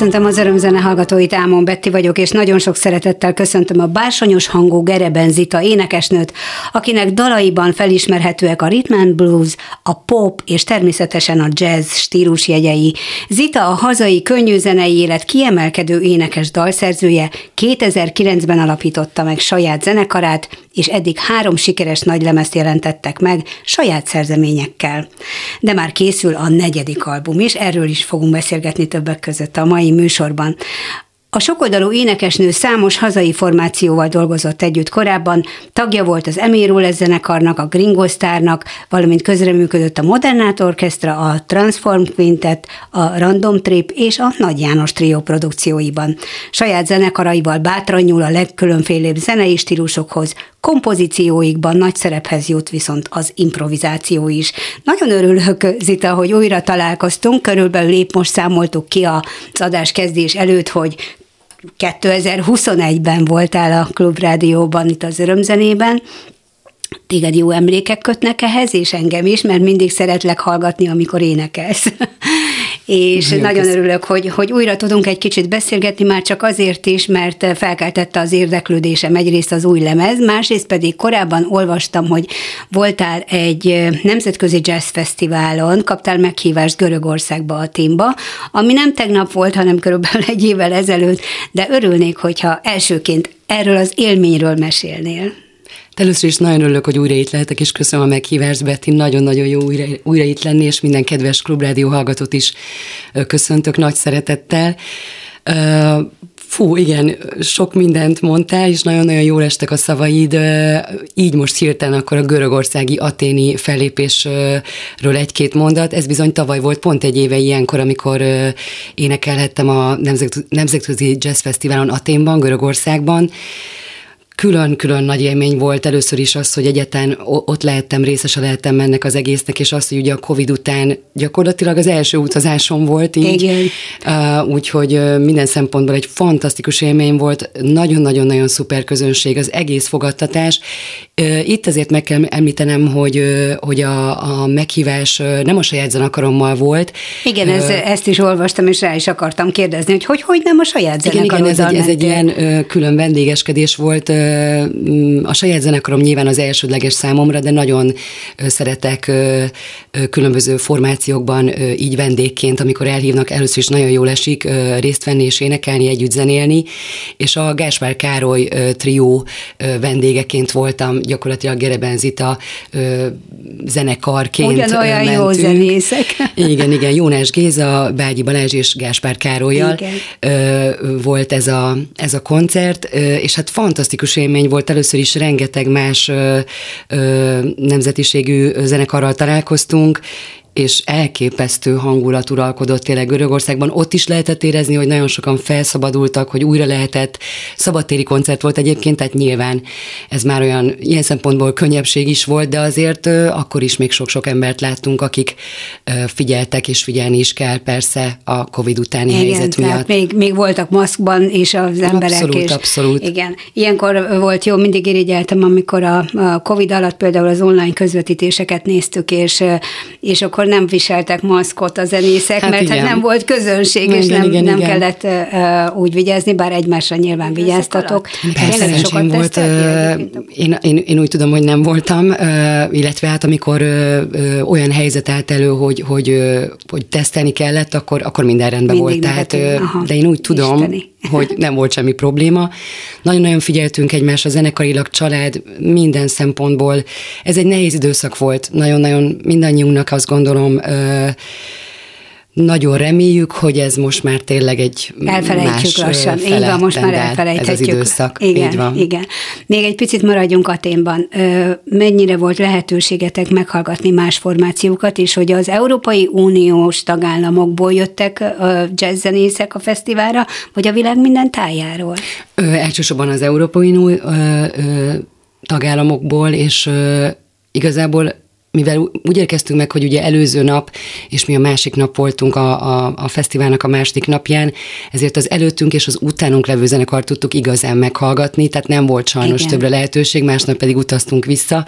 Köszöntöm az örömzene hallgatóit, Ámon Betti vagyok, és nagyon sok szeretettel köszöntöm a bársonyos hangú Gereben Zita énekesnőt, akinek dalaiban felismerhetőek a rhythm and blues, a pop és természetesen a jazz stílusjegyei. Zita a hazai könnyű zenei élet kiemelkedő énekes dalszerzője, 2009-ben alapította meg saját zenekarát, és eddig három sikeres nagylemezt jelentettek meg saját szerzeményekkel. De már készül a negyedik album, és erről is fogunk beszélgetni többek között a mai műsorban. A sokoldalú énekesnő számos hazai formációval dolgozott együtt korábban, tagja volt az Emirul zenekarnak, a Gringo Starnak, valamint közreműködött a Modernát Orchestra, a Transform Quintet, a Random Trip és a Nagy János Trio produkcióiban. Saját zenekaraival bátran nyúl a legkülönfélébb zenei stílusokhoz, kompozícióikban nagy szerephez jut viszont az improvizáció is. Nagyon örülök, Zita, hogy újra találkoztunk, körülbelül épp most számoltuk ki az adás kezdés előtt, hogy 2021-ben voltál a Klubrádióban, itt az Örömzenében, téged jó emlékek kötnek ehhez, és engem is, mert mindig szeretlek hallgatni, amikor énekelsz. És Nagyon nagyon köszönöm. örülök, hogy, hogy újra tudunk egy kicsit beszélgetni, már csak azért is, mert felkeltette az érdeklődésem egyrészt az új lemez, másrészt pedig korábban olvastam, hogy voltál egy nemzetközi jazz fesztiválon, kaptál meghívást Görögországba, a Timba, ami nem tegnap volt, hanem körülbelül egy évvel ezelőtt, de örülnék, hogyha elsőként erről az élményről mesélnél. Először is nagyon örülök, hogy újra itt lehetek, és köszönöm a meghívást, Betty. Nagyon-nagyon jó újra, újra itt lenni, és minden kedves klubrádió hallgatót is köszöntök nagy szeretettel. Fú, igen, sok mindent mondtál, és nagyon-nagyon jól estek a szavaid. Így most hirtelen akkor a görögországi aténi fellépésről egy-két mondat. Ez bizony tavaly volt pont egy éve ilyenkor, amikor énekelhettem a Nemzet- Nemzetközi Jazz Fesztiválon Aténban, Görögországban. Külön-külön nagy élmény volt először is az, hogy egyetlen ott lehettem, részese lehettem ennek az egésznek, és az, hogy ugye a Covid után gyakorlatilag az első utazásom volt így. Igen. Uh, úgyhogy minden szempontból egy fantasztikus élmény volt, nagyon-nagyon-nagyon szuper közönség, az egész fogadtatás. Uh, itt azért meg kell említenem, hogy, uh, hogy a, a meghívás nem a saját zenekarommal volt. Igen, ez, ezt is olvastam, és rá is akartam kérdezni, hogy hogy, hogy nem a saját Igen, igen, ez zenekaroddal egy, ez egy ilyen külön vendégeskedés volt. A saját zenekarom nyilván az elsődleges számomra, de nagyon szeretek különböző formációkban így vendégként, amikor elhívnak, először is nagyon jól esik részt venni és énekelni, együtt zenélni, és a Gáspár Károly trió vendégeként voltam, gyakorlatilag Gereben Zita ö, zenekarként Ugyanolyan jó mentünk. zenészek. Igen, igen, Jónás Géza, Bágyi Balázs és Gáspár Károlyal Igen. volt ez a, ez a koncert, és hát fantasztikus élmény volt. Először is rengeteg más ö, ö, nemzetiségű zenekarral találkoztunk, és elképesztő hangulat uralkodott tényleg Görögországban. Ott is lehetett érezni, hogy nagyon sokan felszabadultak, hogy újra lehetett. Szabadtéri koncert volt egyébként, tehát nyilván ez már olyan ilyen szempontból könnyebbség is volt, de azért akkor is még sok-sok embert láttunk, akik figyeltek, és figyelni is kell persze a Covid utáni Igen, helyzet miatt. még, még voltak maszkban is az emberek. Abszolút, és, abszolút. Igen. Ilyenkor volt jó, mindig irigyeltem, amikor a, a Covid alatt például az online közvetítéseket néztük, és, és akkor nem viseltek maszkot a zenészek, Hát mert hát igen. nem volt közönség, és Igen, nem, igen, nem igen. kellett uh, úgy vigyázni, bár egymásra nyilván vigyáztatok. Persze, Tényleg sokat volt. Én, én, én úgy tudom, hogy nem voltam, ö, illetve hát amikor ö, ö, olyan helyzet állt elő, hogy, hogy, ö, hogy tesztelni kellett, akkor, akkor minden rendben Mindig volt. Tehát, Aha, de én úgy tudom, isteni. hogy nem volt semmi probléma. Nagyon-nagyon figyeltünk egymásra, zenekarilag, család, minden szempontból. Ez egy nehéz időszak volt. Nagyon-nagyon mindannyiunknak azt gondolom, ö, nagyon reméljük, hogy ez most már tényleg egy Elfelejtjük más lassan. Így van, most már elfelejthetjük. Ez az időszak. Igen, Így van. igen. Még egy picit maradjunk Aténban. Mennyire volt lehetőségetek meghallgatni más formációkat, és hogy az Európai Uniós tagállamokból jöttek jazzzenészek a fesztiválra, vagy a világ minden tájáról? Ö, elsősorban az Európai Unió tagállamokból, és ö, igazából mivel úgy érkeztünk meg, hogy ugye előző nap, és mi a másik nap voltunk a, a, a fesztiválnak a második napján, ezért az előttünk és az utánunk levő zenekart tudtuk igazán meghallgatni, tehát nem volt sajnos Igen. többre lehetőség, másnap pedig utaztunk vissza,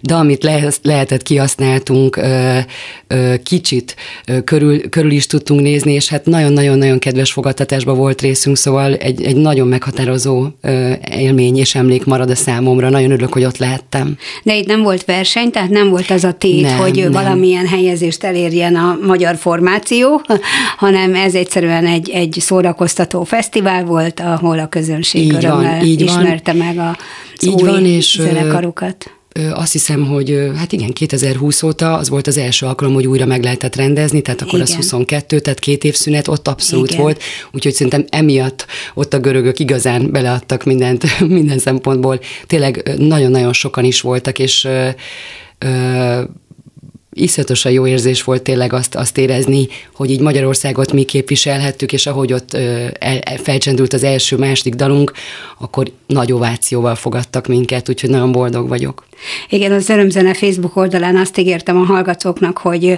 de amit le, lehetett, kihasználtunk, ö, ö, kicsit ö, körül, körül is tudtunk nézni, és hát nagyon-nagyon-nagyon kedves fogadtatásban volt részünk, szóval egy, egy nagyon meghatározó ö, élmény és emlék marad a számomra. Nagyon örülök, hogy ott lehettem. De itt nem volt verseny, tehát nem volt az a tét, Nem, hogy nem. valamilyen helyezést elérjen a magyar formáció, hanem ez egyszerűen egy, egy szórakoztató fesztivál volt, ahol a közönség Így van, örömmel így van. ismerte meg a Így új van, és, zenekarukat. Azt hiszem, hogy hát igen, 2020 óta az volt az első alkalom, hogy újra meg lehetett rendezni, tehát akkor az Igen. 22, tehát két év szünet ott abszolút Igen. volt, úgyhogy szerintem emiatt ott a görögök igazán beleadtak mindent, minden szempontból. Tényleg nagyon-nagyon sokan is voltak, és ö, iszonyatosan jó érzés volt tényleg azt, azt érezni, hogy így Magyarországot mi képviselhettük, és ahogy ott ö, el, el- felcsendült az első, második dalunk, akkor nagy ovációval fogadtak minket, úgyhogy nagyon boldog vagyok. Igen, az Örömzene Facebook oldalán azt ígértem a hallgatóknak, hogy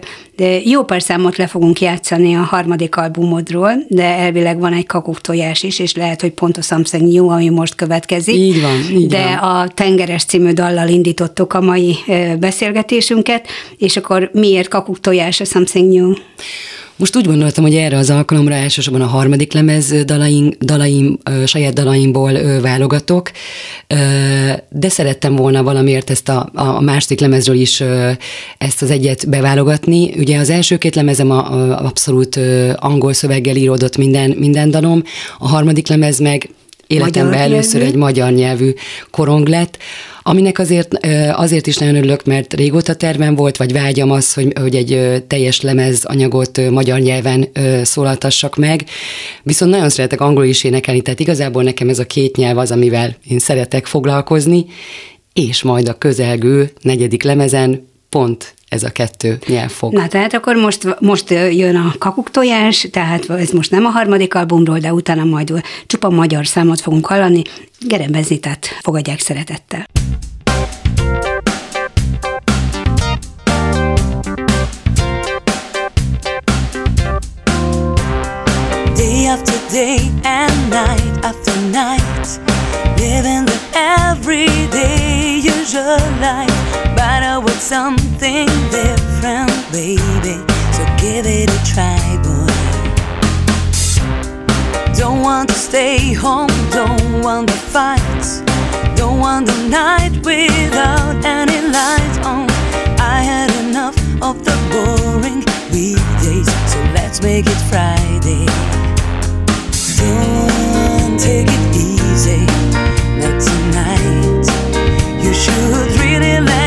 jó pár számot le fogunk játszani a harmadik albumodról, de elvileg van egy kakuktojás is, és lehet, hogy pont a Something New, ami most következik. Így van, így de van. a Tengeres című dallal indítottuk a mai beszélgetésünket, és akkor miért kakuktojás a Something New? Most úgy gondoltam, hogy erre az alkalomra elsősorban a harmadik lemez dalaim, dalaim saját dalaimból válogatok, de szerettem volna valamiért ezt a, a második lemezről is ezt az egyet beválogatni. Ugye az első két lemezem a, a abszolút angol szöveggel íródott minden, minden dalom, a harmadik lemez meg életemben Magyar először nyelvű? egy magyar nyelvű korong lett, aminek azért, azért is nagyon örülök, mert régóta tervem volt, vagy vágyam az, hogy, hogy egy teljes lemez anyagot magyar nyelven szólaltassak meg. Viszont nagyon szeretek angolul is énekelni, tehát igazából nekem ez a két nyelv az, amivel én szeretek foglalkozni, és majd a közelgő negyedik lemezen pont ez a kettő nyelv fog. Na, tehát akkor most, most jön a kakuktojás, tehát ez most nem a harmadik albumról, de utána majd csupa magyar számot fogunk hallani. Geremben Zitát fogadják szeretettel. Day after day and night after night Living the everyday usual life Want something different, baby. So give it a try, boy. Don't want to stay home, don't want the fights. Don't want the night without any lights on. I had enough of the boring weekdays So let's make it Friday. Don't take it easy, not tonight. You should really let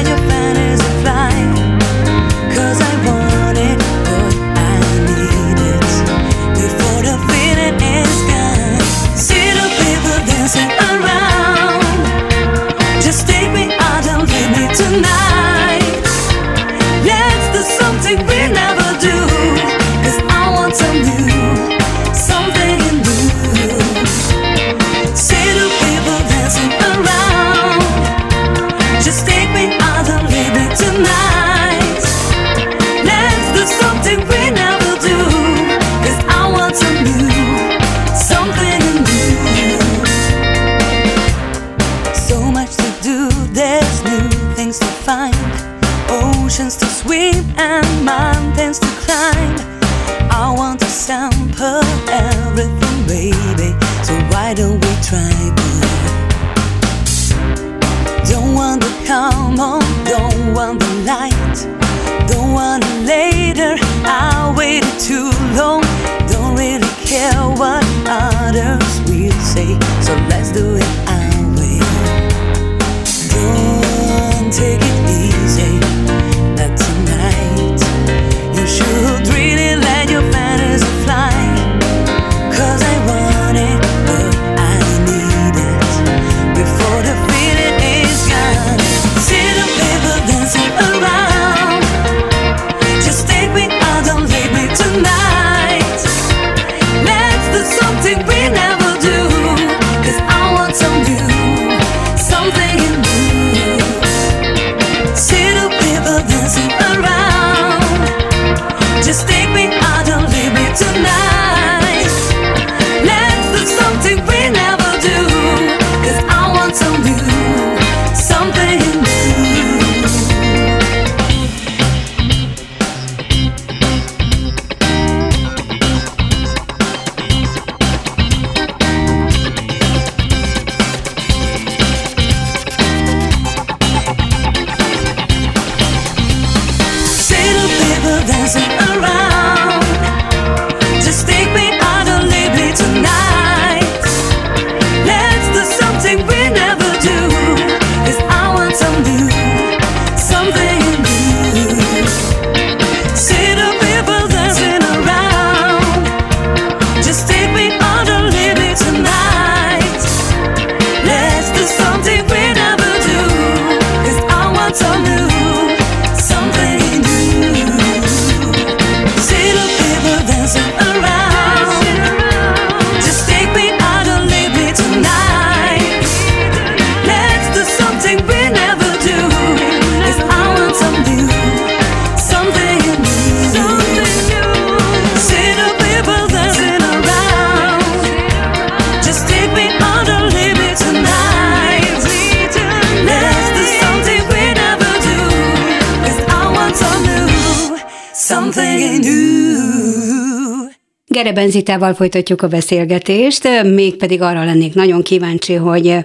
Gerebenzitával folytatjuk a beszélgetést, mégpedig arra lennék nagyon kíváncsi, hogy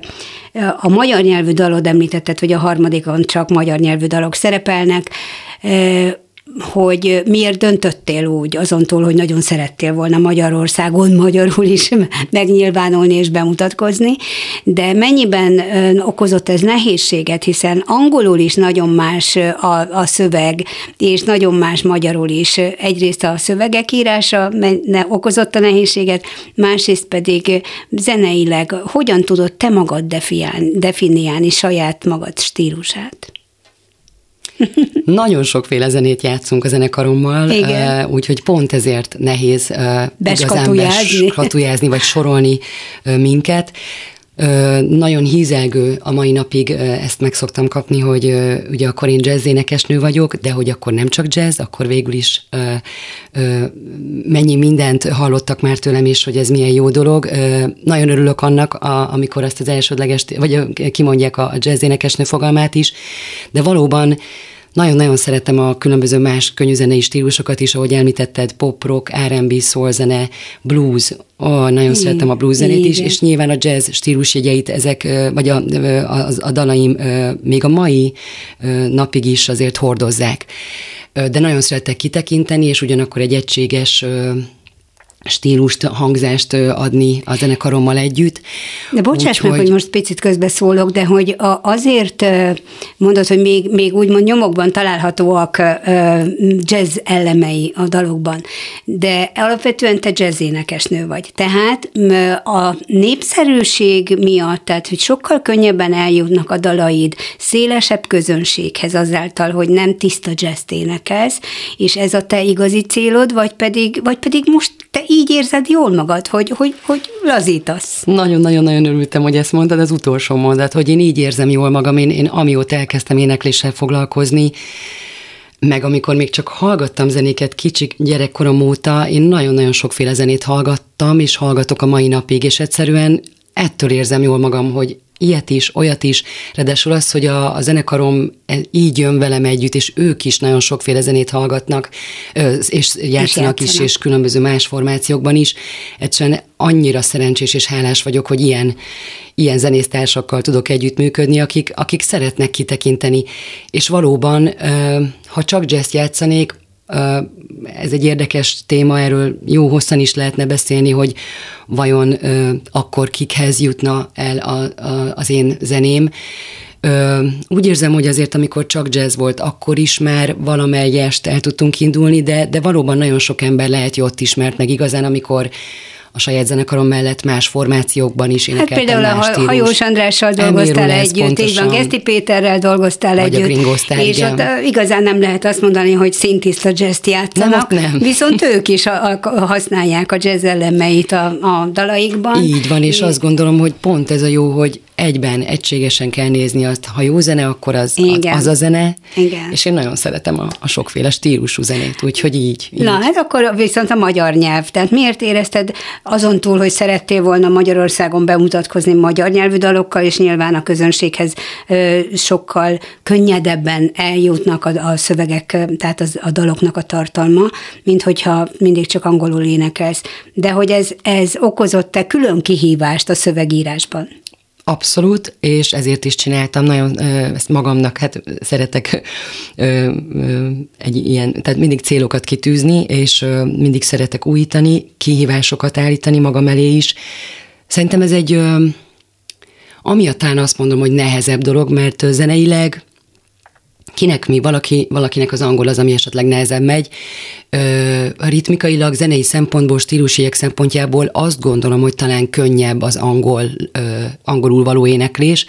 a magyar nyelvű dalod említetted, hogy a harmadikon csak magyar nyelvű dalok szerepelnek hogy miért döntöttél úgy, azon túl, hogy nagyon szerettél volna Magyarországon magyarul is megnyilvánulni és bemutatkozni, de mennyiben okozott ez nehézséget, hiszen angolul is nagyon más a, a szöveg, és nagyon más magyarul is. Egyrészt a szövegek írása ne, okozott a nehézséget, másrészt pedig zeneileg hogyan tudod te magad definiálni saját magad stílusát? Nagyon sokféle zenét játszunk a zenekarommal, Igen. úgyhogy pont ezért nehéz beskatujázni. beskatujázni, vagy sorolni minket. Nagyon hízelgő a mai napig ezt meg szoktam kapni, hogy ugye akkor én jazz énekesnő vagyok, de hogy akkor nem csak jazz, akkor végül is mennyi mindent hallottak már tőlem, és hogy ez milyen jó dolog. Nagyon örülök annak, amikor azt az elsődleges, vagy kimondják a jazz énekesnő fogalmát is, de valóban nagyon-nagyon szeretem a különböző más könnyűzenei stílusokat is, ahogy említetted, pop, rock, R&B, zene, blues. Ó, oh, nagyon Igen. szeretem a blues zenét is, és nyilván a jazz stílusjegyeit, ezek, vagy a, a, a dalaim még a mai napig is azért hordozzák. De nagyon szeretek kitekinteni, és ugyanakkor egy egységes stílust, hangzást adni a zenekarommal együtt. De bocsáss meg, hogy... hogy most picit közbeszólok, de hogy azért mondod, hogy még, még úgymond nyomokban találhatóak jazz elemei a dalokban, de alapvetően te jazz énekesnő vagy. Tehát a népszerűség miatt, tehát hogy sokkal könnyebben eljutnak a dalaid szélesebb közönséghez azáltal, hogy nem tiszta jazz énekelsz, és ez a te igazi célod, vagy pedig, vagy pedig most te így érzed jól magad, hogy, hogy, hogy lazítasz. Nagyon-nagyon-nagyon örültem, hogy ezt mondtad, az utolsó mondat, hogy én így érzem jól magam, én, én amióta elkezdtem énekléssel foglalkozni, meg amikor még csak hallgattam zenéket kicsik gyerekkorom óta, én nagyon-nagyon sokféle zenét hallgattam, és hallgatok a mai napig, és egyszerűen ettől érzem jól magam, hogy ilyet is, olyat is, ráadásul az, hogy a, a zenekarom így jön velem együtt, és ők is nagyon sokféle zenét hallgatnak, és játszanak is, és különböző más formációkban is. Egyszerűen annyira szerencsés és hálás vagyok, hogy ilyen, ilyen zenésztársakkal tudok együttműködni, akik, akik szeretnek kitekinteni. És valóban, ha csak jazz játszanék, ez egy érdekes téma, erről jó hosszan is lehetne beszélni, hogy vajon akkor kikhez jutna el a, a, az én zeném. Úgy érzem, hogy azért, amikor csak jazz volt, akkor is már valamelyest el tudtunk indulni, de, de valóban nagyon sok ember lehet jót ismert meg igazán, amikor a saját zenekarom mellett más formációkban is énekeltem Hát például a Hajós Andrással dolgoztál együtt, így van, Geszti Péterrel dolgoztál vagy együtt. És ott igazán nem lehet azt mondani, hogy szintiszta jazz játszanak, nem, nem. viszont ők is a, a, használják a jazz elemeit a, a dalaikban. Így van, és azt gondolom, hogy pont ez a jó, hogy egyben, egységesen kell nézni azt, ha jó zene, akkor az, Igen. az a zene, Igen. és én nagyon szeretem a, a sokféle stílusú zenét, úgyhogy így, így. Na, hát akkor viszont a magyar nyelv. Tehát miért érezted azon túl, hogy szerettél volna Magyarországon bemutatkozni magyar nyelvű dalokkal, és nyilván a közönséghez ö, sokkal könnyedebben eljutnak a, a szövegek, tehát az, a daloknak a tartalma, mint hogyha mindig csak angolul énekelsz. De hogy ez, ez okozott-e külön kihívást a szövegírásban? Abszolút, és ezért is csináltam, nagyon ezt magamnak, hát szeretek egy ilyen, tehát mindig célokat kitűzni, és mindig szeretek újítani, kihívásokat állítani magam elé is. Szerintem ez egy, amiatt talán azt mondom, hogy nehezebb dolog, mert zeneileg kinek mi, valaki, valakinek az angol az, ami esetleg nehezebb megy. Ö, ritmikailag, zenei szempontból, stílusiek szempontjából azt gondolom, hogy talán könnyebb az angol, ö, angolul való éneklés,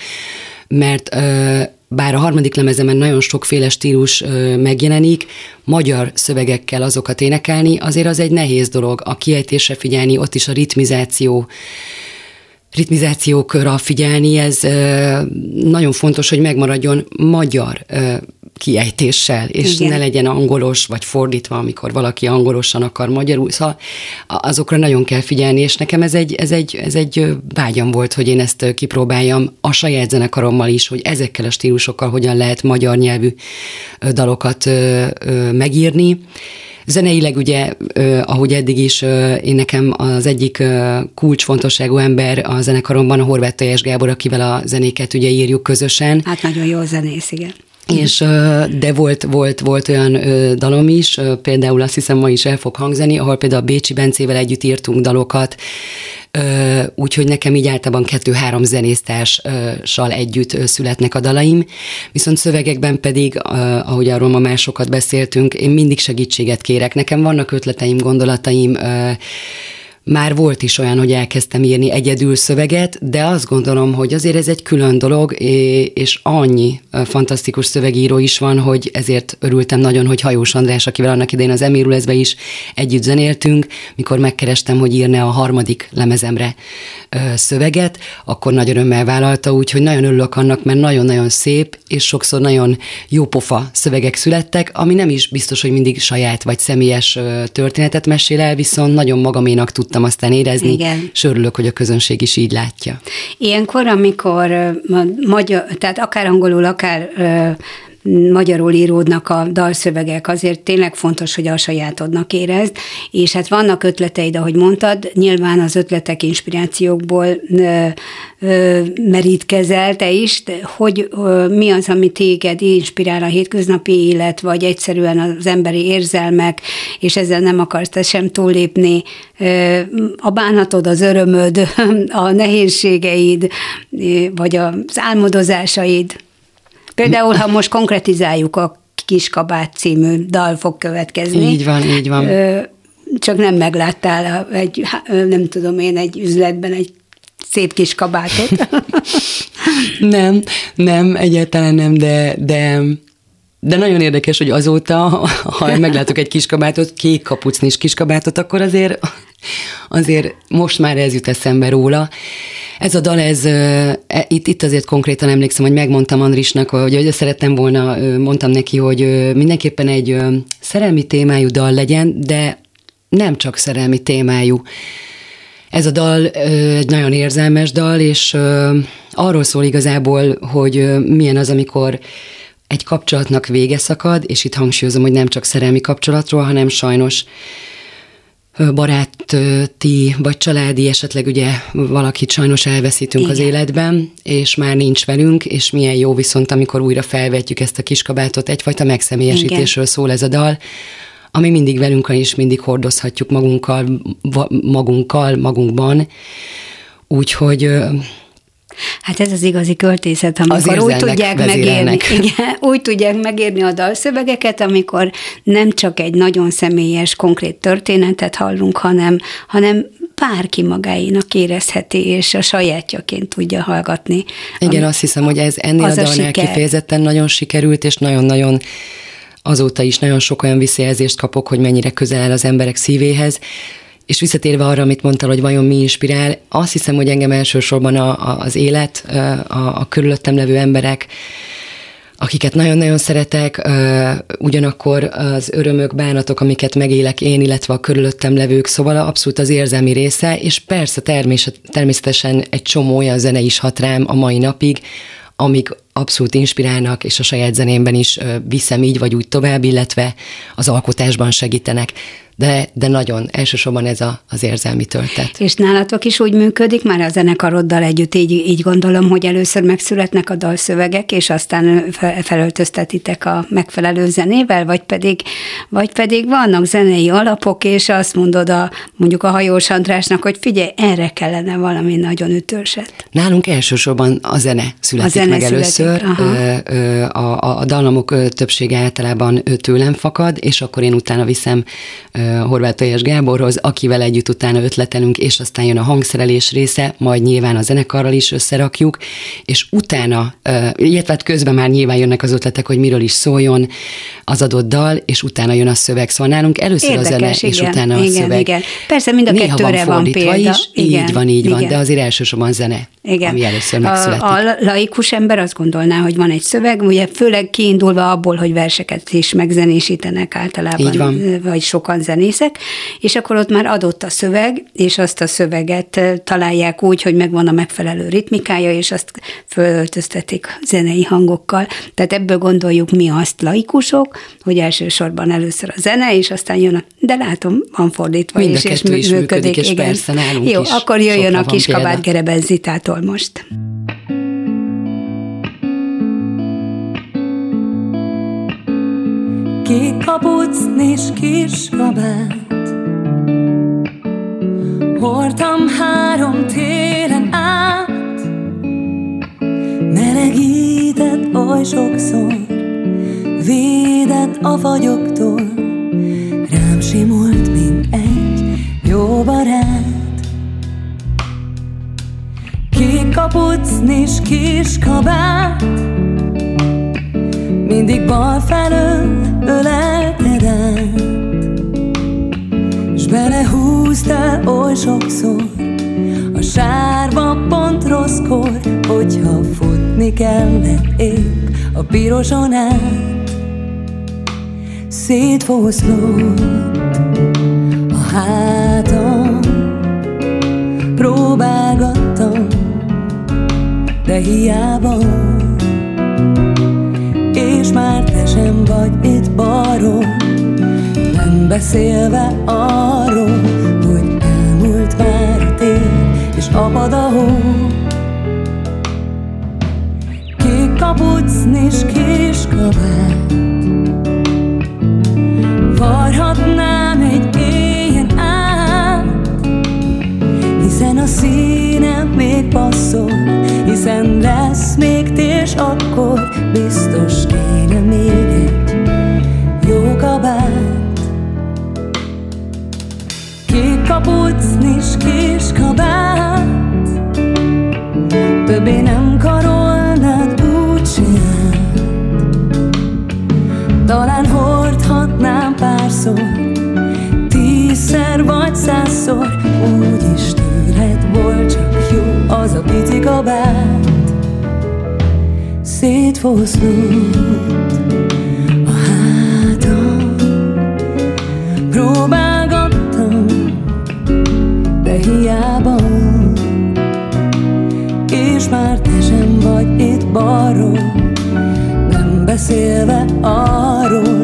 mert ö, bár a harmadik lemezemen nagyon sokféle stílus ö, megjelenik, magyar szövegekkel azokat énekelni, azért az egy nehéz dolog. A kiejtésre figyelni, ott is a ritmizáció ritmizációkra figyelni, ez nagyon fontos, hogy megmaradjon magyar kiejtéssel, és Igen. ne legyen angolos, vagy fordítva, amikor valaki angolosan akar magyarul. Szóval azokra nagyon kell figyelni, és nekem ez egy, ez egy, ez egy vágyam volt, hogy én ezt kipróbáljam a saját zenekarommal is, hogy ezekkel a stílusokkal hogyan lehet magyar nyelvű dalokat megírni Zeneileg ugye, ahogy eddig is, én nekem az egyik kulcsfontosságú ember a zenekaromban a Horváth Tejes Gábor, akivel a zenéket ugye írjuk közösen. Hát nagyon jó zenész, igen. És, de volt, volt, volt olyan dalom is, például azt hiszem ma is el fog hangzani, ahol például a Bécsi Bencével együtt írtunk dalokat, úgyhogy nekem így általában kettő-három zenésztárssal együtt születnek a dalaim, viszont szövegekben pedig, ahogy arról ma másokat beszéltünk, én mindig segítséget kérek. Nekem vannak ötleteim, gondolataim, már volt is olyan, hogy elkezdtem írni egyedül szöveget, de azt gondolom, hogy azért ez egy külön dolog, és annyi fantasztikus szövegíró is van, hogy ezért örültem nagyon, hogy Hajós András, akivel annak idején az Emirulezbe is együtt zenéltünk, mikor megkerestem, hogy írne a harmadik lemezemre szöveget, akkor nagy örömmel vállalta, úgyhogy nagyon örülök annak, mert nagyon-nagyon szép, és sokszor nagyon jópofa szövegek születtek, ami nem is biztos, hogy mindig saját vagy személyes történetet mesél el, viszont nagyon magaménak tudtam tudtam aztán érezni, Igen. és örülök, hogy a közönség is így látja. Ilyenkor, amikor magyar, tehát akár angolul, akár magyarul íródnak a dalszövegek, azért tényleg fontos, hogy a sajátodnak érezd, és hát vannak ötleteid, ahogy mondtad, nyilván az ötletek inspirációkból ö, ö, merítkezel te is, de hogy ö, mi az, ami téged inspirál a hétköznapi élet, vagy egyszerűen az emberi érzelmek, és ezzel nem akarsz te sem túllépni, ö, a bánatod, az örömöd, a nehézségeid, vagy az álmodozásaid, Például, ha most konkretizáljuk a Kiskabát című dal fog következni. Így van, így van. Csak nem megláttál egy, nem tudom én, egy üzletben egy szép kis kabátot. nem, nem, egyáltalán nem, de, de de nagyon érdekes, hogy azóta, ha meglátok egy kiskabátot, kék kapucnis kiskabátot, akkor azért, azért most már ez jut eszembe róla. Ez a dal, ez, e, itt, itt azért konkrétan emlékszem, hogy megmondtam Andrisnak, hogy, hogy szerettem volna, mondtam neki, hogy mindenképpen egy szerelmi témájú dal legyen, de nem csak szerelmi témájú. Ez a dal egy nagyon érzelmes dal, és arról szól igazából, hogy milyen az, amikor egy kapcsolatnak vége szakad, és itt hangsúlyozom, hogy nem csak szerelmi kapcsolatról, hanem sajnos baráti vagy családi, esetleg ugye valakit sajnos elveszítünk Igen. az életben, és már nincs velünk, és milyen jó viszont, amikor újra felvetjük ezt a kiskabátot, egyfajta megszemélyesítésről Igen. szól ez a dal, ami mindig velünk van, és mindig hordozhatjuk magunkkal, magunkkal, magunkban. Úgyhogy Hát ez az igazi költészet, amikor úgy tudják megérni, igen, úgy tudják megérni a dalszövegeket, amikor nem csak egy nagyon személyes, konkrét történetet hallunk, hanem, hanem bárki magáinak érezheti, és a sajátjaként tudja hallgatni. Igen, azt hiszem, hogy ez ennél a dalnál kifejezetten nagyon sikerült, és nagyon-nagyon azóta is nagyon sok olyan visszajelzést kapok, hogy mennyire közel áll az emberek szívéhez. És visszatérve arra, amit mondtál, hogy vajon mi inspirál, azt hiszem, hogy engem elsősorban a, a, az élet, a, a körülöttem levő emberek, akiket nagyon-nagyon szeretek, ugyanakkor az örömök, bánatok, amiket megélek én, illetve a körülöttem levők, szóval abszolút az érzelmi része, és persze természetesen egy csomó olyan zene is hat rám a mai napig, amik abszolút inspirálnak, és a saját zenémben is viszem így vagy úgy tovább, illetve az alkotásban segítenek de, de nagyon elsősorban ez a, az érzelmi töltet. És nálatok is úgy működik, már a zenekaroddal együtt így, így gondolom, hogy először megszületnek a dalszövegek, és aztán felöltöztetitek a megfelelő zenével, vagy pedig, vagy pedig vannak zenei alapok, és azt mondod a, mondjuk a hajós Andrásnak, hogy figyelj, erre kellene valami nagyon ütőset. Nálunk elsősorban a zene születik a zene meg születik. először. A, a, a dallamok többsége általában tőlem fakad, és akkor én utána viszem Horváth Tojas Gáborhoz, akivel együtt utána ötletelünk, és aztán jön a hangszerelés része, majd nyilván a zenekarral is összerakjuk, és utána, illetve hát közben már nyilván jönnek az ötletek, hogy miről is szóljon az adott dal, és utána jön a szöveg. Szóval nálunk először Érdekes, a zene, igen, és utána a igen, szöveg. Igen. Persze mind a Néha kettőre van, van példa. Is, igen, így van, így igen. van, de azért elsősorban zene, igen. ami először megszületik. A, a laikus ember azt gondolná, hogy van egy szöveg, ugye főleg kiindulva abból, hogy verseket is megzenésítenek általában, vagy sokan zenészek, és akkor ott már adott a szöveg, és azt a szöveget találják úgy, hogy megvan a megfelelő ritmikája, és azt fölöltöztetik zenei hangokkal. Tehát ebből gondoljuk mi azt laikusok, hogy elsősorban először a zene, és aztán jön a... De látom, van fordítva Mind is, és kettő is működik. működik, és igen. persze nálunk Jó, is akkor jöjjön a kiskabát. Gerebenzitától most. Kék kapucnis kis kabát. Hordtam három télen át. Melegített oly sokszor Védett a fagyoktól Rám simult, mint egy jó barát. Kék kapucnis kis kabát. Mindig bal felől ölelted át S belehúztál oly sokszor A sárba pont rosszkor Hogyha futni kellett épp a piroson át Szétfoszlott a hátam Próbálgattam, de hiába. És már sem vagy itt balról Nem beszélve arról, hogy elmúlt már a tél És apad a hó. Kék kapucnis kis kabát. Varhatnám egy éjjel át hiszen a színe még passzol, hiszen lesz még tés akkor, biztos kéne még egy jó kabát. Kék kapucnis kis kabát, többé nem karolnád sem. Talán hordhatnám párszor, tízszer vagy százszor, úgyis tőled volt csak jó az a pici kabát. Szétfoszlott a hátam, próbálgattam, de hiába, és már te sem vagy itt balról, nem beszélve arról,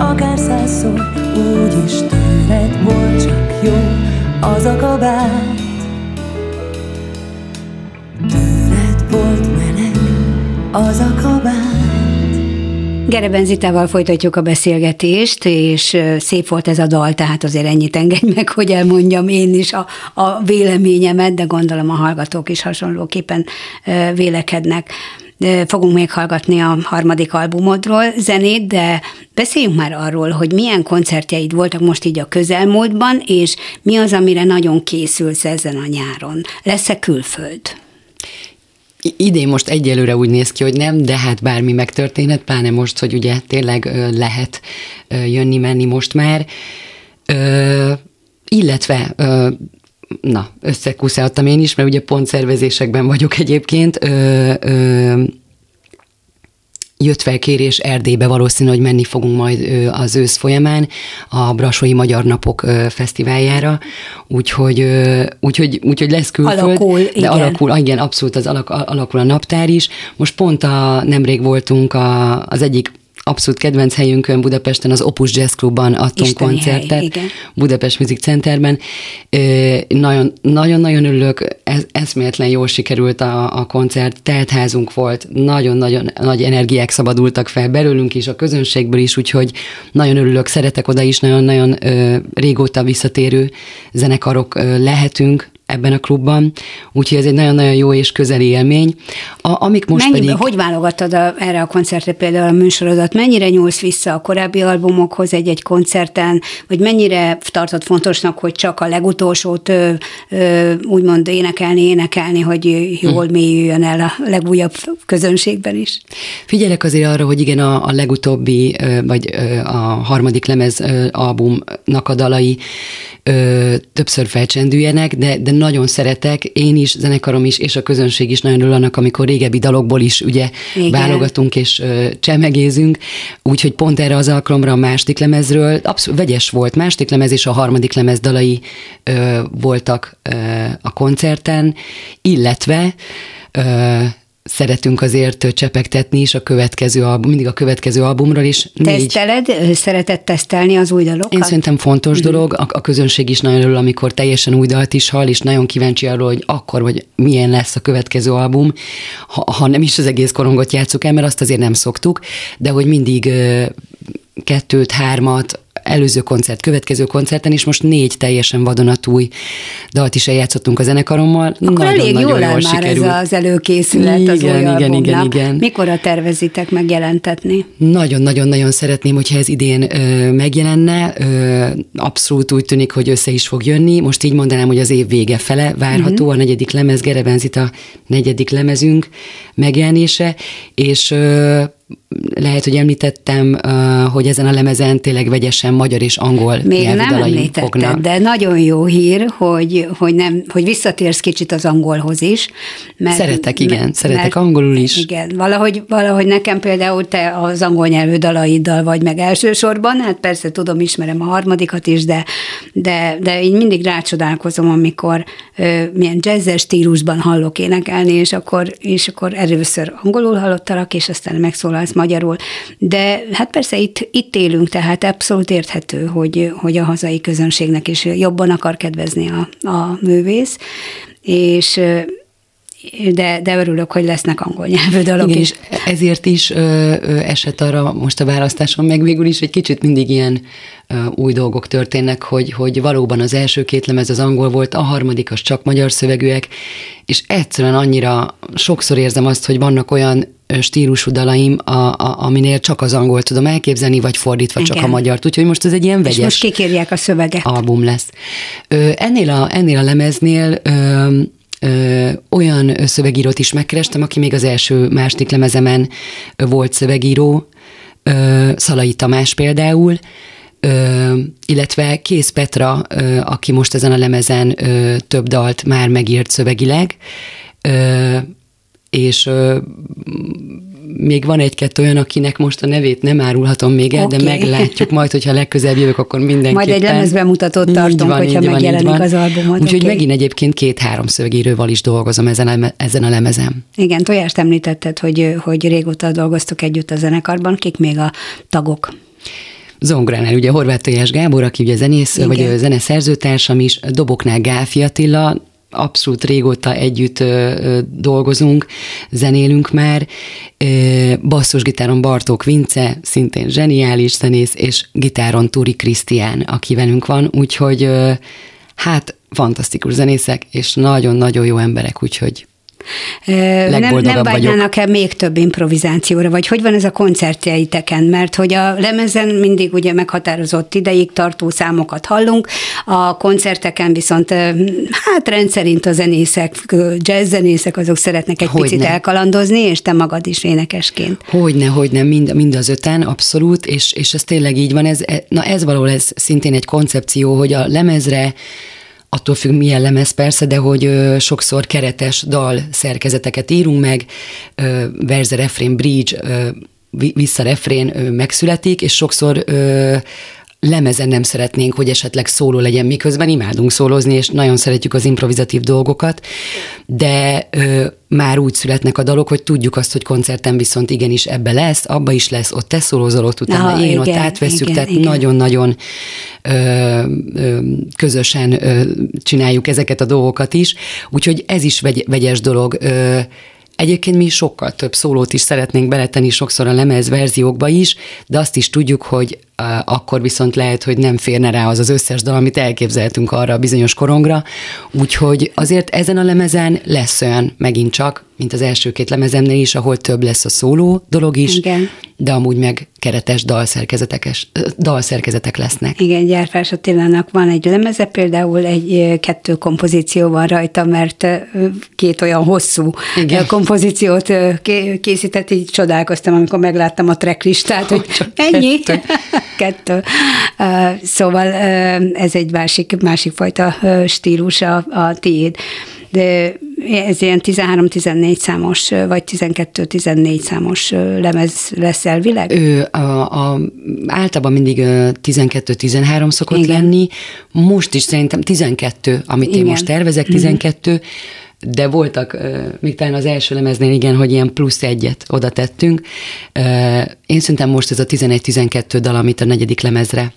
akár százszor Úgyis tőled volt csak jó az a kabát Tőled volt meleg az a kabát Gerebenzitával folytatjuk a beszélgetést, és szép volt ez a dal, tehát azért ennyit engedj meg, hogy elmondjam én is a, a véleményemet, de gondolom a hallgatók is hasonlóképpen vélekednek. Fogunk még hallgatni a harmadik albumodról zenét, de beszéljünk már arról, hogy milyen koncertjeid voltak most így a közelmúltban, és mi az, amire nagyon készülsz ezen a nyáron. Lesz-e külföld? Idén most egyelőre úgy néz ki, hogy nem, de hát bármi megtörténhet, pláne most, hogy ugye tényleg lehet jönni-menni most már. Ö, illetve ö, na, összekuszáltam én is, mert ugye pont szervezésekben vagyok egyébként. Ö, ö, jött fel kérés Erdélybe, valószínű, hogy menni fogunk majd az ősz folyamán a Brasói Magyar Napok fesztiváljára, úgyhogy, úgyhogy, úgyhogy lesz külföld. Alakul, de igen. alakul, igen, abszolút az alak, alakul a naptár is. Most pont a, nemrég voltunk a, az egyik abszolút kedvenc helyünkön Budapesten, az Opus Jazz Clubban adtunk Isteni koncertet. hely, igen. Budapest Music Centerben. Nagyon-nagyon örülök, ez, eszméletlen jól sikerült a, a koncert, teltházunk volt, nagyon-nagyon nagy energiák szabadultak fel belőlünk is, a közönségből is, úgyhogy nagyon örülök, szeretek oda is, nagyon-nagyon régóta visszatérő zenekarok lehetünk, ebben a klubban, úgyhogy ez egy nagyon-nagyon jó és közeli élmény. A, amik most Mennyiben, pedig... hogy válogattad a, erre a koncertre például a műsorodat? Mennyire nyúlsz vissza a korábbi albumokhoz egy-egy koncerten, vagy mennyire tartod fontosnak, hogy csak a legutolsót ö, ö, úgymond énekelni, énekelni, hogy jól Hm. mélyüljön el a legújabb közönségben is? Figyelek azért arra, hogy igen, a, a legutóbbi, vagy a harmadik lemez albumnak a dalai ö, többször felcsendüljenek, de, de nagyon szeretek, én is, zenekarom is, és a közönség is nagyon örül annak, amikor régebbi dalokból is ugye Igen. válogatunk és ö, csemegézünk, úgyhogy pont erre az alkalomra a második lemezről, abszolút vegyes volt, második lemez és a harmadik lemez dalai ö, voltak ö, a koncerten, illetve ö, szeretünk azért csepegtetni is a következő album, mindig a következő albumról is. Négy, Teszteled? Szeretett tesztelni az új dalokat? én szerintem fontos dolog, a, a közönség is nagyon örül, amikor teljesen új dalt is hall, és nagyon kíváncsi arról, hogy akkor vagy milyen lesz a következő album, ha, ha nem is az egész korongot játsszuk el, mert azt azért nem szoktuk, de hogy mindig kettőt, hármat, előző koncert, következő koncerten, és most négy teljesen vadonatúj dalt is eljátszottunk a zenekarommal. Akkor nagyon, elég nagyon jól áll már sikerült. ez az előkészület az Igen, új igen, albumnak. igen, igen. Mikorra tervezitek megjelentetni? Nagyon-nagyon-nagyon szeretném, hogyha ez idén ö, megjelenne. Ö, abszolút úgy tűnik, hogy össze is fog jönni. Most így mondanám, hogy az év vége fele várható Mhm. a negyedik lemez, Gerebenzit a negyedik lemezünk megjelenése, és ö, lehet, hogy említettem, hogy ezen a lemezen tényleg vegyesen magyar és angol Még nem említetted, fognak. de nagyon jó hír, hogy, hogy, nem, hogy visszatérsz kicsit az angolhoz is. Mert, Szeretek, igen, szeretek angolul is. Igen, valahogy, valahogy nekem például te az angol nyelvű dalaiddal vagy meg elsősorban, hát persze tudom, ismerem a harmadikat is, de, de, de így mindig rácsodálkozom, amikor ö, milyen jazzes stílusban hallok énekelni, és akkor, és akkor először angolul hallottalak, és aztán megszólalsz magyarul. De hát persze itt, itt élünk, tehát abszolút érthető, hogy, hogy a hazai közönségnek is jobban akar kedvezni a, a művész, és de, de örülök, hogy lesznek angol nyelvű dalok Igen, is. és ezért is ö, ö, esett arra most a választáson, meg végül is egy kicsit mindig ilyen ö, új dolgok történnek, hogy, hogy valóban az első két lemez az angol volt, a harmadik az csak magyar szövegűek, és egyszerűen annyira sokszor érzem azt, hogy vannak olyan stílusú dalaim, a, a, aminél csak az angol tudom elképzelni, vagy fordítva csak Igen. a magyart. Úgyhogy most ez egy ilyen És vegyes most kikérják a szöveget. album lesz. Ö, ennél, a, ennél a lemeznél ö, ö, olyan szövegírót is megkerestem, aki még az első második lemezemen volt szövegíró, ö, Szalai Tamás például, Ö, illetve Kész Petra, ö, aki most ezen a lemezen ö, több dalt már megírt szövegileg, ö, és ö, még van egy-kettő olyan, akinek most a nevét nem árulhatom még el, okay. de meglátjuk majd, hogyha legközelebb jövök, akkor mindenképpen. Majd egy lemezbemutatót Így tartunk, hogyha így így megjelenik az albumod, Úgyhogy oké. megint egyébként két-három szövegíróval is dolgozom ezen a, ezen a lemezem. Igen, Tojást említetted, hogy, hogy régóta dolgoztok együtt a zenekarban, kik még a tagok? Zongoránál ugye Horváth Tojás Gábor, aki ugye zenész, Igen. vagy zeneszerzőtársam is, Doboknál Gáfi Attila, abszolút régóta együtt dolgozunk, zenélünk már. Basszusgitáron Bartók Vince, szintén zseniális zenész, és gitáron Turi Krisztián, aki velünk van, úgyhogy hát fantasztikus zenészek, és nagyon-nagyon jó emberek, úgyhogy Nem, nem vágynának-e még több improvizációra, vagy hogy van ez a koncertjeiteken? Mert hogy a lemezen mindig ugye meghatározott ideig tartó számokat hallunk, a koncerteken viszont hát rendszerint a zenészek, ö, jazz zenészek, azok szeretnek egy Hogyne. picit elkalandozni, és te magad is énekesként. Hogyne, hogyne, mind, mind az öten, abszolút, és, és ez tényleg így van. Ez, e- na ez való ez szintén egy koncepció, hogy a lemezre attól függ, milyen lemez persze, de hogy ö, sokszor keretes dal szerkezeteket írunk meg, ö, verze, refrén, bridge, ö, vi- vissza refrén ö, megszületik, és sokszor ö, lemezen nem szeretnénk, hogy esetleg szóló legyen, miközben imádunk szólózni, és nagyon szeretjük az improvizatív dolgokat, de ö, már úgy születnek a dalok, hogy tudjuk azt, hogy koncerten viszont igenis ebbe lesz, abba is lesz, ott te szólózol, ott utána Na, én, ott igen, átveszünk, igen, tehát nagyon-nagyon közösen ö, csináljuk ezeket a dolgokat is, úgyhogy ez is vegy, vegyes dolog. Ö, Egyébként mi sokkal több szólót is szeretnénk beletenni sokszor a lemez verziókba is, de azt is tudjuk, hogy akkor viszont lehet, hogy nem férne rá az az összes dal, amit elképzeltünk arra a bizonyos korongra. Úgyhogy azért ezen a lemezen lesz olyan megint csak, mint az első két lemezemnél is, ahol több lesz a szóló dolog is, Igen. de amúgy meg keretes dalszerkezetekes, dalszerkezetek lesznek. Igen, Gyárfás Attilának van egy lemeze, például egy kettő kompozíció van rajta, mert két olyan hosszú Igen. kompozíciót készített, így csodálkoztam, amikor megláttam a tracklistát, hogy csak ennyi? kettő. kettő. Szóval ez egy másik, másik fajta stílus a, a tiéd. De ez ilyen 13-14 számos, vagy 12-14 számos lemez lesz elvileg? Ő a, a, általában mindig ö, 12-13 szokott Igen. Igen. lenni, most is szerintem 12, amit Igen. Igen. én most tervezek, 12, de voltak, még talán az első lemeznél igen, hogy ilyen plusz egyet oda tettünk. Én szerintem most ez a 11-12 dal, amit a negyedik lemezre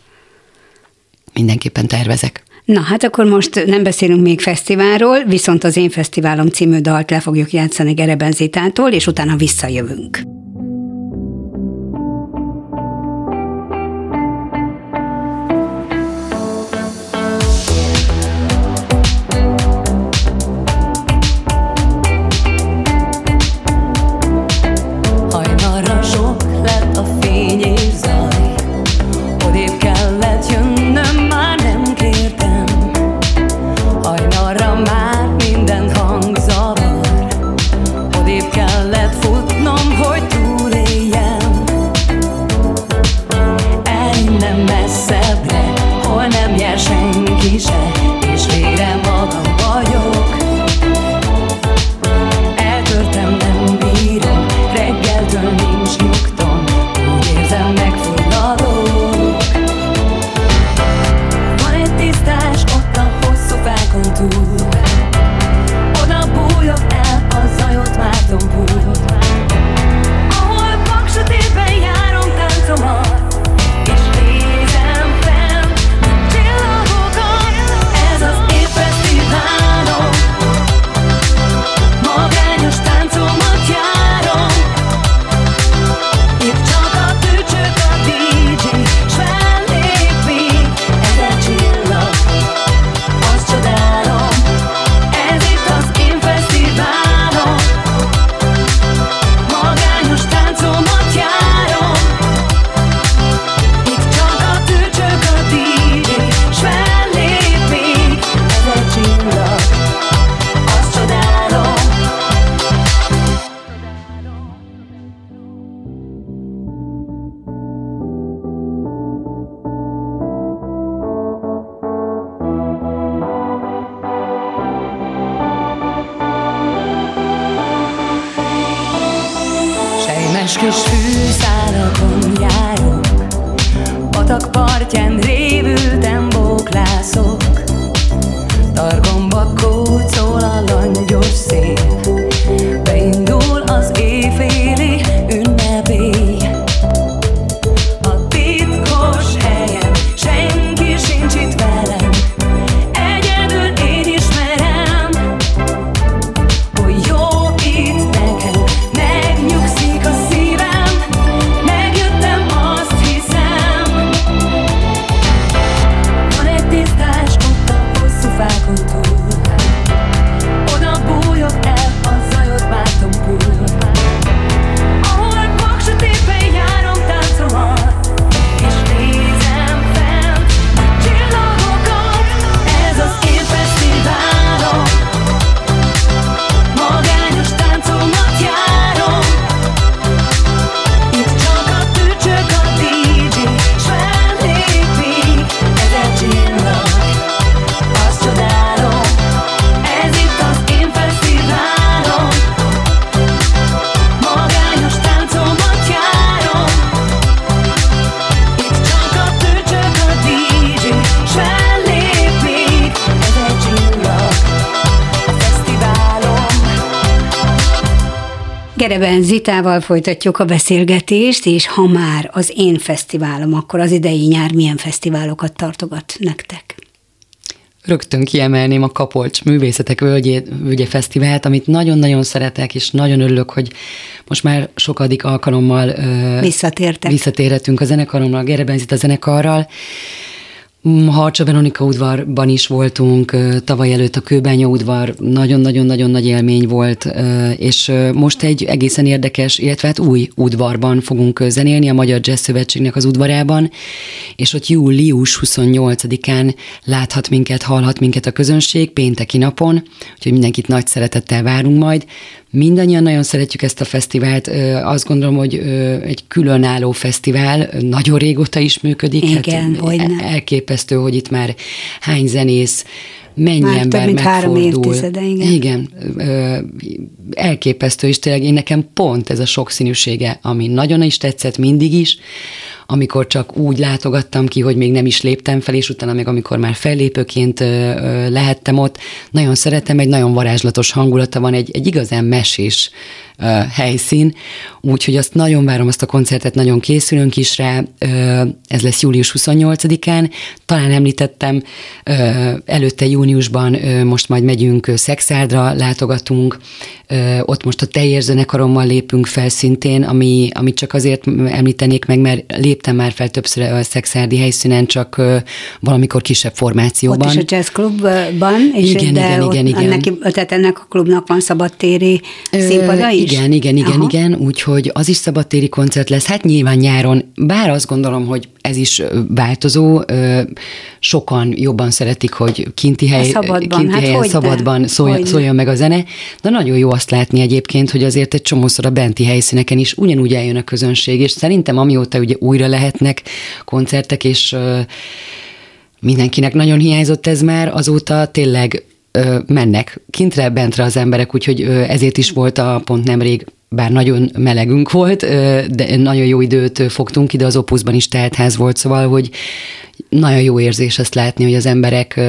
mindenképpen tervezek. Na, hát akkor most nem beszélünk még fesztiválról, viszont az Én Fesztiválom című dalt le fogjuk játszani Gereben Zitától, és utána visszajövünk. Gereben Zitával folytatjuk a beszélgetést, és ha már az én fesztiválom, akkor az idei nyár milyen fesztiválokat tartogat nektek? Rögtön kiemelném a Kapolcs Művészetek Völgye, Völgye Fesztivált, amit nagyon-nagyon szeretek, és nagyon örülök, hogy most már sokadik alkalommal Visszatértek. visszatérhetünk a zenekarommal, a Gerebenzit a zenekarral. Harcsa Veronika udvarban is voltunk, tavaly előtt a Kőbánya udvar, nagyon-nagyon-nagyon nagy élmény volt, és most egy egészen érdekes, illetve hát új udvarban fogunk zenélni, a Magyar Jazz Szövetségnek az udvarában, és ott július 28-án láthat minket, hallhat minket a közönség pénteki napon, úgyhogy mindenkit nagy szeretettel várunk majd. Mindannyian nagyon szeretjük ezt a fesztivált. Azt gondolom, hogy egy különálló fesztivál, nagyon régóta is működik. Igen, hát elképesztő, hogy itt már hány zenész, mennyi már ember több mint megfordul. három évtizede, igen. Igen, elképesztő, és tényleg én nekem pont ez a sokszínűsége, ami nagyon is tetszett mindig is, amikor csak úgy látogattam ki, hogy még nem is léptem fel, és utána meg amikor már fellépőként lehettem ott, nagyon szeretem, egy nagyon varázslatos hangulata van, egy, egy igazán mesés helyszín, úgyhogy azt nagyon várom azt a koncertet, nagyon készülünk is rá, ez lesz július 28-án, talán említettem, előtte júniusban most majd megyünk Szexárdra, látogatunk, ott most a teljes zenekarommal lépünk fel szintén, ami, amit csak azért említenék meg, mert léptem már fel többször a Szexárdi helyszínen, csak valamikor kisebb formációban. Ott is a jazzklubban, és igen, de igen, igen, igen. Ennek, tehát ennek a klubnak van szabadtéri színpada is? Igen, igen, igen, Aha. igen, úgyhogy az is szabadtéri koncert lesz, hát nyilván nyáron, bár azt gondolom, hogy ez is változó, sokan jobban szeretik, hogy kinti, hely, szabadban, kinti hát helyen szabadban szóljon, szóljon meg a zene, de nagyon jó azt látni egyébként, hogy azért egy csomószor a benti helyszíneken is ugyanúgy eljön a közönség, és szerintem amióta ugye újra lehetnek koncertek, és mindenkinek nagyon hiányzott ez már, azóta tényleg mennek kintre, bentre az emberek, úgyhogy ezért is volt a pont nemrég bár nagyon melegünk volt, de nagyon jó időt fogtunk ide, az Opuszban is teltház volt, szóval, hogy nagyon jó érzés azt látni, hogy az emberek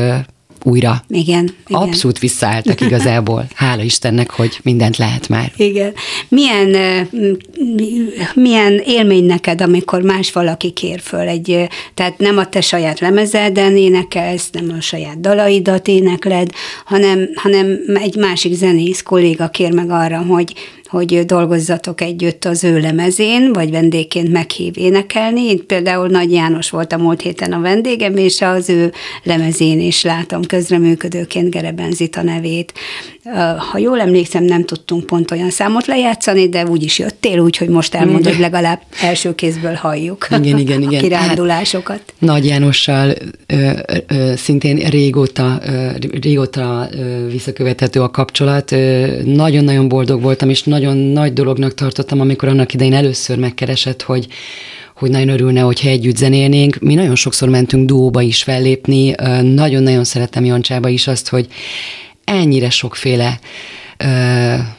újra. Igen, igen. Abszolút visszaálltak igazából. Hála Istennek, hogy mindent lehet már. Igen. Milyen, milyen élmény neked, amikor más valaki kér föl egy, tehát nem a te saját lemezeden énekelsz, nem a saját dalaidat énekled, hanem, hanem egy másik zenész kolléga kér meg arra, hogy hogy dolgozzatok együtt az ő lemezén, vagy vendégként meghív énekelni. Én például Nagy János volt a múlt héten a vendégem, és az ő lemezén is látom közreműködőként Gereben Zita nevét. Ha jól emlékszem, nem tudtunk pont olyan számot lejátszani, de úgy is jöttél, úgyhogy most elmondod, hogy legalább első kézből halljuk igen, igen, igen. a kirándulásokat. Hát, Nagy Jánossal ö, ö, szintén régóta, ö, régóta ö, visszakövethető a kapcsolat. Nagyon-nagyon boldog voltam, és nagyon nagy dolognak tartottam, amikor annak idején először megkeresett, hogy hogy nagyon örülne, hogyha együtt zenélnénk. Mi nagyon sokszor mentünk duóba is fellépni, nagyon-nagyon szeretem Jancsába is azt, hogy ennyire sokféle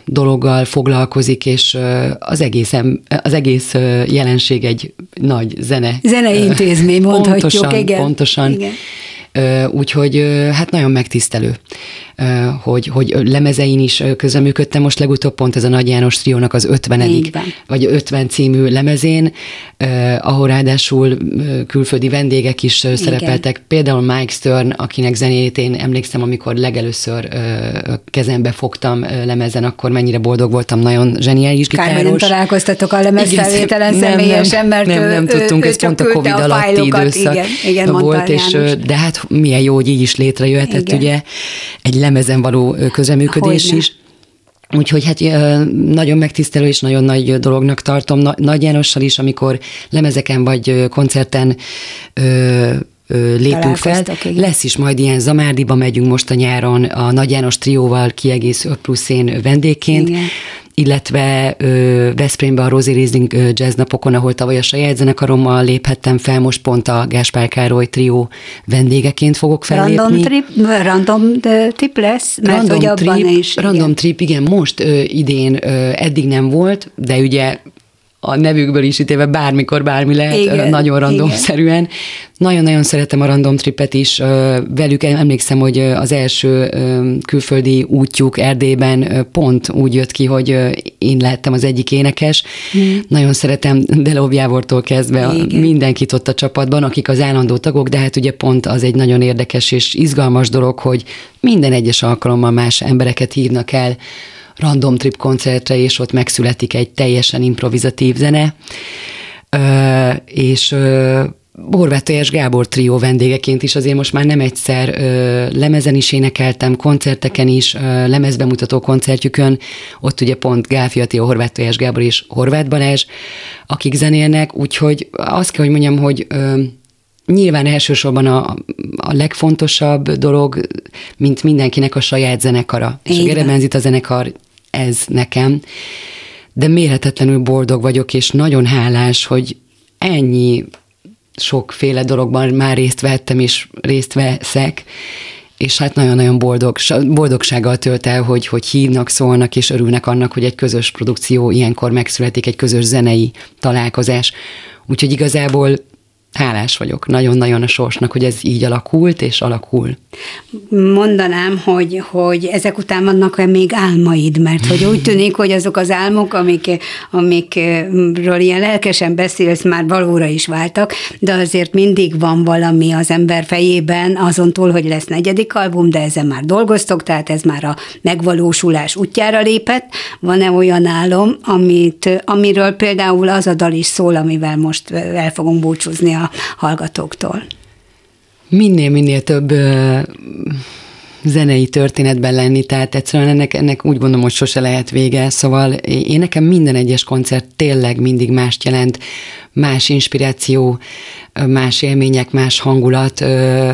dologgal foglalkozik, és az egész, az egész jelenség egy nagy zene. Zeneintézmény, mondhatjuk, pontosan, igen. Pontosan. Igen. Úgyhogy hát nagyon megtisztelő, hogy, hogy lemezein is közeműködtem. Most legutóbb pont ez a Nagy János Triónak az 50 vagy 50 című lemezén, ahol ráadásul külföldi vendégek is Igen. szerepeltek. Például Mike Stern, akinek zenét én emlékszem, amikor legelőször kezembe fogtam lemezen, akkor mennyire boldog voltam, nagyon zseniális gitáros. Kár, nem találkoztatok a lemezfelvételen személyesen, mert nem, nem, nem tudtunk, ez pont a Covid alatti időszak igen, igen, volt, és, de hát milyen jó, hogy így is létrejöhetett, Igen. ugye, egy lemezen való közeműködés Hogyne. is. Úgyhogy hát nagyon megtisztelő és nagyon nagy dolognak tartom. Nagy Jánossal is, amikor lemezeken vagy koncerten lépünk fel. Igen. Lesz is majd ilyen Zamárdiba megyünk most a nyáron a Nagy János trióval kiegészül plusz én vendégként. Igen illetve ö, Veszprémbe a Rosie Riesling jazz napokon, ahol tavaly a saját zenekarommal léphettem fel, most pont a Gáspár Károly trió vendégeként fogok fellépni. Random trip, random trip lesz, mert random hogy abban trip, is. Random igen. trip, igen, most ö, idén ö, eddig nem volt, de ugye a nevükből is ítélve bármikor bármi lehet, Igen, nagyon randomszerűen. Nagyon-nagyon szeretem a random tripet is. Velük emlékszem, hogy az első külföldi útjuk Erdélyben pont úgy jött ki, hogy én lehettem az egyik énekes. Hmm. Nagyon szeretem Delov Jávortól kezdve Igen. mindenkit ott a csapatban, akik az állandó tagok, de hát ugye pont az egy nagyon érdekes és izgalmas dolog, hogy minden egyes alkalommal más embereket hívnak el random trip koncertre, és ott megszületik egy teljesen improvizatív zene. Ö, és ö, Horváth Tojás Gábor trió vendégeként is azért most már nem egyszer ö, lemezen is énekeltem, koncerteken is, ö, lemezbemutató koncertjükön, ott ugye pont Gáfi Attila, Horváth Tojás Gábor és Horváth Balázs, akik zenélnek, úgyhogy azt kell, hogy mondjam, hogy ö, nyilván elsősorban a, a legfontosabb dolog, mint mindenkinek a saját zenekara. Igen. És a Gerebenzit a zenekar ez nekem, de mérhetetlenül boldog vagyok, és nagyon hálás, hogy ennyi sokféle dologban már részt vettem, és részt veszek, és hát nagyon-nagyon boldog, boldogsággal tölt el, hogy, hogy hívnak, szólnak, és örülnek annak, hogy egy közös produkció ilyenkor megszületik, egy közös zenei találkozás. Úgyhogy igazából hálás vagyok nagyon-nagyon a sorsnak, hogy ez így alakult és alakul. Mondanám, hogy, hogy ezek után vannak még álmaid, mert hogy úgy tűnik, hogy azok az álmok, amik, amikről ilyen lelkesen beszélsz, már valóra is váltak, de azért mindig van valami az ember fejében, azon túl, hogy lesz negyedik album, de ezen már dolgoztok, tehát ez már a megvalósulás útjára lépett. Van-e olyan álom, amit, amiről például az a dal is szól, amivel most el fogunk búcsúzni a hallgatóktól? Minél-minél több ö, zenei történetben lenni, tehát egyszerűen ennek, ennek úgy gondolom, hogy sose lehet vége, szóval én nekem minden egyes koncert tényleg mindig mást jelent, más inspiráció, más élmények, más hangulat, ö,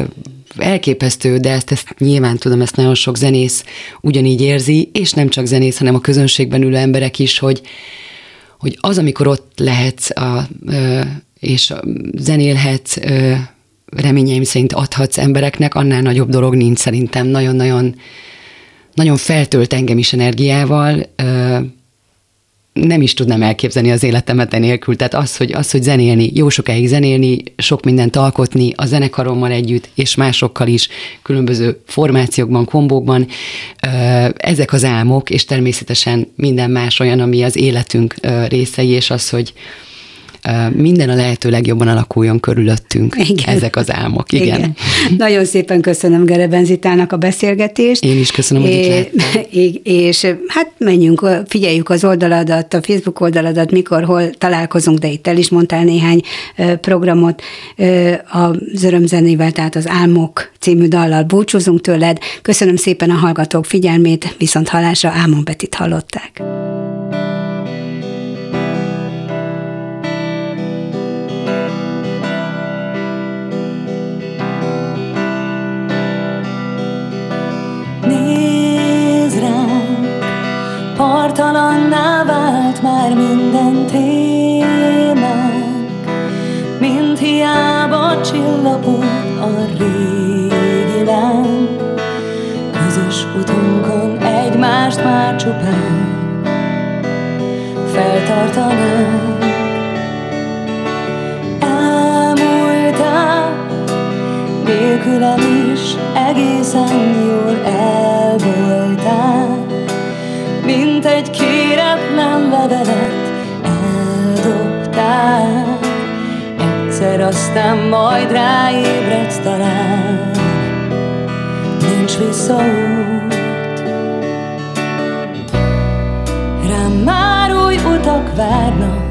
elképesztő, de ezt, ezt nyilván tudom, ezt nagyon sok zenész ugyanígy érzi, és nem csak zenész, hanem a közönségben ülő emberek is, hogy, hogy az, amikor ott lehetsz a, és zenélhetsz, reményeim szerint adhatsz embereknek, annál nagyobb dolog nincs szerintem. Nagyon-nagyon nagyon feltölt engem is energiával, nem is tudnám elképzelni az életemet enélkül. Tehát az, hogy, az, hogy zenélni, jó sokáig zenélni, sok mindent alkotni a zenekarommal együtt, és másokkal is, különböző formációkban, kombókban, ezek az álmok, és természetesen minden más olyan, ami az életünk részei, és az, hogy, minden a lehető legjobban alakuljon körülöttünk. Igen. Ezek az álmok, igen. igen. Nagyon szépen köszönöm Gerebenzitának a beszélgetést. Én is köszönöm, hogy itt És hát menjünk, figyeljük az oldaladat, a Facebook oldaladat, mikor, hol találkozunk, de itt el is mondtál néhány programot az örömzenével, tehát az Álmok című dallal búcsúzunk tőled. Köszönöm szépen a hallgatók figyelmét, viszont halásra Ámon Betit hallották. Partalanná vált már minden témánk Mint hiába csillapod a régi láng Közös utunkon egymást már csupán Feltartanánk. Elmúltál Nélkülem is egészen jól el levelet eldobtál. Egyszer aztán majd ráébredsz talán. Nincs visszaút Rám már új utak várnak